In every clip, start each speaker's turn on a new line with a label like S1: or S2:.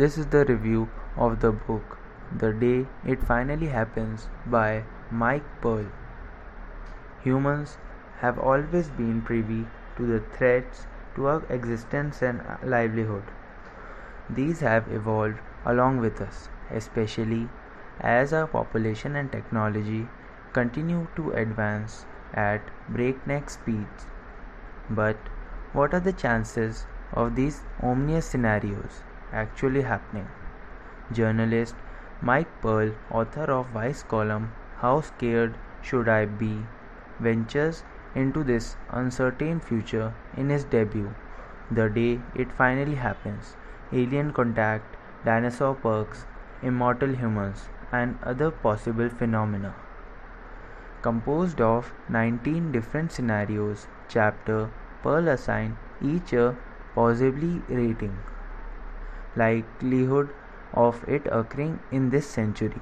S1: This is the review of the book The Day It Finally Happens by Mike Pearl. Humans have always been privy to the threats to our existence and livelihood. These have evolved along with us, especially as our population and technology continue to advance at breakneck speeds. But what are the chances of these ominous scenarios actually happening? Journalist Mike Pearl, author of Vice column How Scared Should I Be, ventures into this uncertain future in his debut, The Day It Finally Happens Alien Contact, Dinosaur Parks, Immortal Humans, and other possible phenomena. Composed of 19 different scenarios, chapter Pearl assign each a possibly rating. Likelihood of it occurring in this century.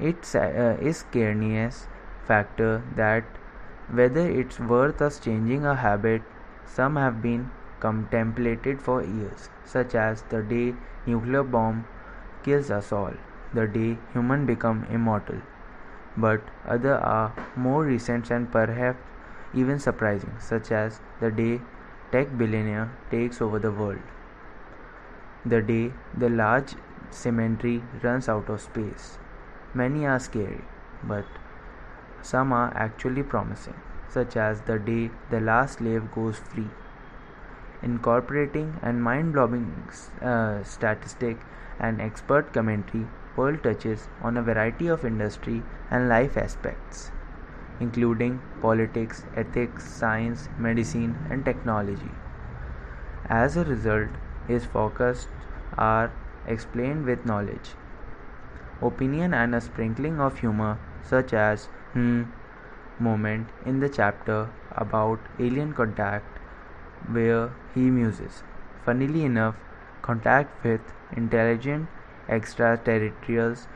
S1: It uh, is factor that whether it's worth us changing a habit, some have been contemplated for years, such as the day nuclear bomb kills us all, the day human become immortal. But other are more recent and perhaps even surprising, such as the day tech billionaire takes over the world. The day the large cemetery runs out of space. Many are scary, but some are actually promising, such as the day the last slave goes free. Incorporating and mind-blowing uh, statistic and expert commentary, Pearl touches on a variety of industry and life aspects, including politics, ethics, science, medicine, and technology. As a result, his focus are explained with knowledge, opinion, and a sprinkling of humor, such as hmm moment in the chapter about alien contact, where he muses. Funnily enough, contact with intelligent extraterrestrials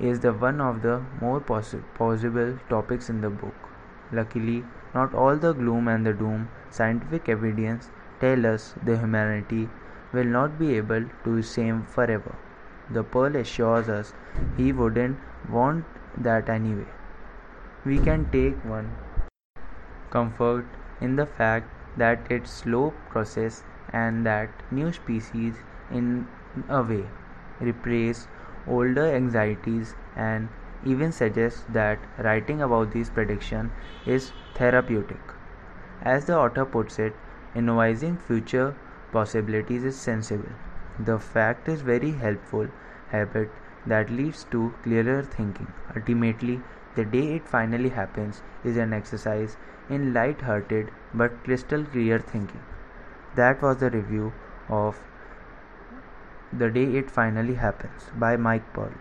S1: is the one of the more possi- possible topics in the book. Luckily, not all the gloom and the doom scientific evidence tell us the humanity will not be able to same forever. The Pearl assures us he wouldn't want that anyway. We can take one comfort in the fact that it's slow process and that new species in a way replace older anxieties and even suggest that writing about these predictions is therapeutic. As the author puts it, analyzing future possibilities is sensible. The fact is very helpful habit that leads to clearer thinking. Ultimately, the day it finally happens is an exercise in light-hearted but crystal clear thinking. That was the review of The Day It Finally Happens by Mike Pearl.